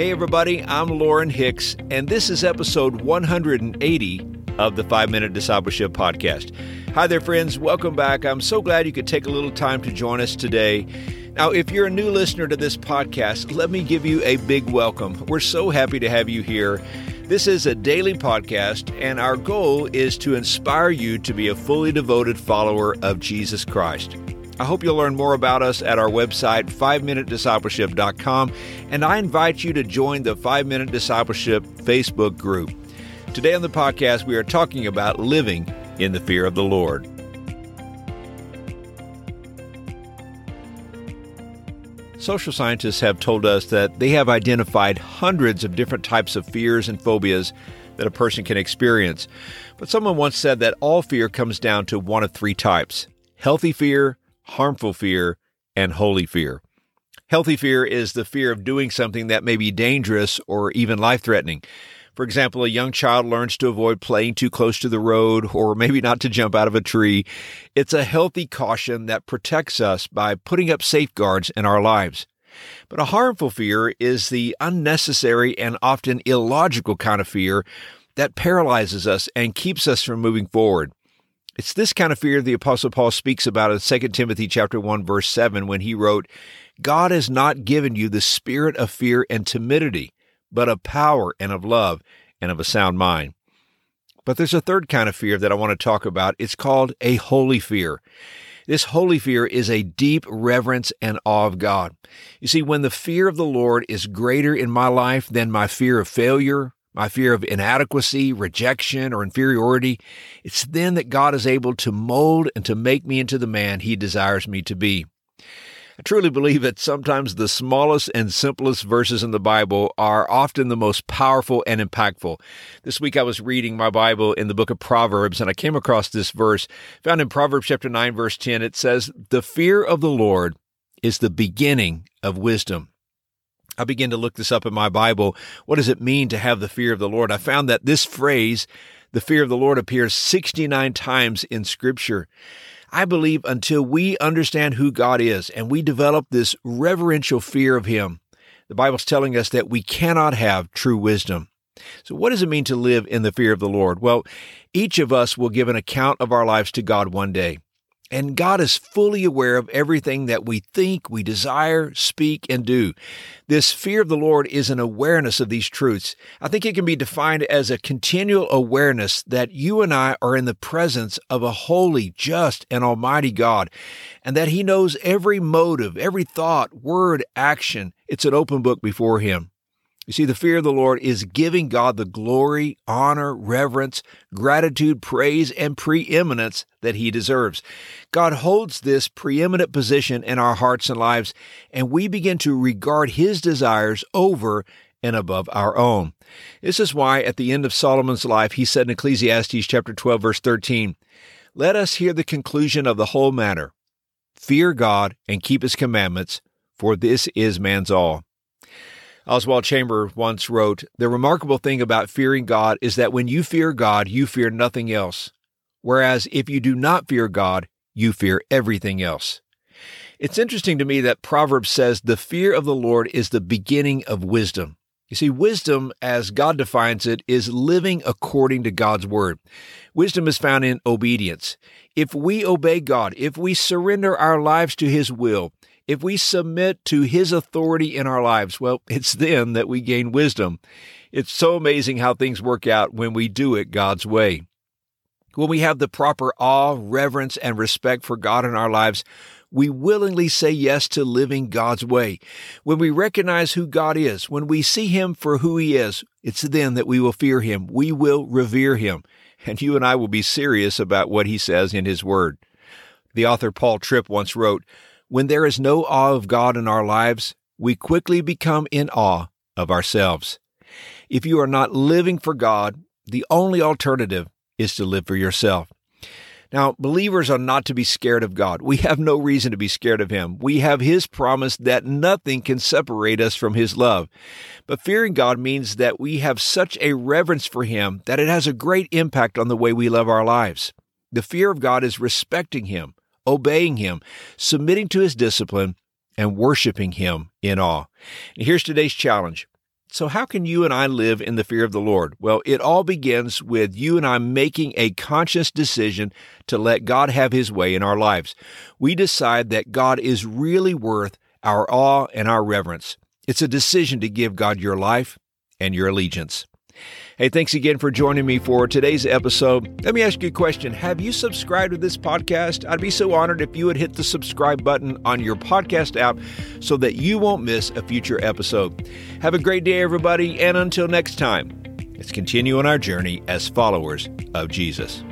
Hey, everybody, I'm Lauren Hicks, and this is episode 180 of the Five Minute Discipleship Podcast. Hi there, friends. Welcome back. I'm so glad you could take a little time to join us today. Now, if you're a new listener to this podcast, let me give you a big welcome. We're so happy to have you here. This is a daily podcast, and our goal is to inspire you to be a fully devoted follower of Jesus Christ. I hope you'll learn more about us at our website, 5minutediscipleship.com, and I invite you to join the 5 Minute Discipleship Facebook group. Today on the podcast, we are talking about living in the fear of the Lord. Social scientists have told us that they have identified hundreds of different types of fears and phobias that a person can experience. But someone once said that all fear comes down to one of three types healthy fear, harmful fear, and holy fear. Healthy fear is the fear of doing something that may be dangerous or even life threatening. For example, a young child learns to avoid playing too close to the road or maybe not to jump out of a tree. It's a healthy caution that protects us by putting up safeguards in our lives. But a harmful fear is the unnecessary and often illogical kind of fear that paralyzes us and keeps us from moving forward. It's this kind of fear the apostle Paul speaks about in 2 Timothy chapter 1 verse 7 when he wrote, God has not given you the spirit of fear and timidity, but of power and of love and of a sound mind. But there's a third kind of fear that I want to talk about. It's called a holy fear. This holy fear is a deep reverence and awe of God. You see, when the fear of the Lord is greater in my life than my fear of failure, my fear of inadequacy, rejection, or inferiority, it's then that God is able to mold and to make me into the man He desires me to be. I truly believe that sometimes the smallest and simplest verses in the Bible are often the most powerful and impactful. This week I was reading my Bible in the book of Proverbs and I came across this verse found in Proverbs chapter 9 verse 10. It says, "The fear of the Lord is the beginning of wisdom." I began to look this up in my Bible. What does it mean to have the fear of the Lord? I found that this phrase, the fear of the Lord, appears 69 times in Scripture. I believe until we understand who God is and we develop this reverential fear of Him, the Bible's telling us that we cannot have true wisdom. So, what does it mean to live in the fear of the Lord? Well, each of us will give an account of our lives to God one day. And God is fully aware of everything that we think, we desire, speak, and do. This fear of the Lord is an awareness of these truths. I think it can be defined as a continual awareness that you and I are in the presence of a holy, just, and almighty God, and that He knows every motive, every thought, word, action. It's an open book before Him. You see, the fear of the Lord is giving God the glory, honor, reverence, gratitude, praise, and preeminence that He deserves. God holds this preeminent position in our hearts and lives, and we begin to regard His desires over and above our own. This is why at the end of Solomon's life, he said in Ecclesiastes chapter 12, verse 13, Let us hear the conclusion of the whole matter. Fear God and keep His commandments, for this is man's all. Oswald Chamber once wrote The remarkable thing about fearing God is that when you fear God, you fear nothing else. Whereas if you do not fear God, you fear everything else. It's interesting to me that Proverbs says the fear of the Lord is the beginning of wisdom. You see, wisdom, as God defines it, is living according to God's word. Wisdom is found in obedience. If we obey God, if we surrender our lives to His will, if we submit to His authority in our lives, well, it's then that we gain wisdom. It's so amazing how things work out when we do it God's way. When we have the proper awe, reverence, and respect for God in our lives, we willingly say yes to living God's way. When we recognize who God is, when we see Him for who He is, it's then that we will fear Him. We will revere Him. And you and I will be serious about what He says in His Word. The author Paul Tripp once wrote, when there is no awe of God in our lives, we quickly become in awe of ourselves. If you are not living for God, the only alternative is to live for yourself. Now, believers are not to be scared of God. We have no reason to be scared of Him. We have His promise that nothing can separate us from His love. But fearing God means that we have such a reverence for Him that it has a great impact on the way we live our lives. The fear of God is respecting Him, obeying Him, submitting to His discipline, and worshiping Him in awe. And here's today's challenge So, how can you and I live in the fear of the Lord? Well, it all begins with you and I making a conscious decision to let God have His way in our lives. We decide that God is really worth our awe and our reverence. It's a decision to give God your life and your allegiance. Hey, thanks again for joining me for today's episode. Let me ask you a question. Have you subscribed to this podcast? I'd be so honored if you would hit the subscribe button on your podcast app so that you won't miss a future episode. Have a great day, everybody, and until next time, let's continue on our journey as followers of Jesus.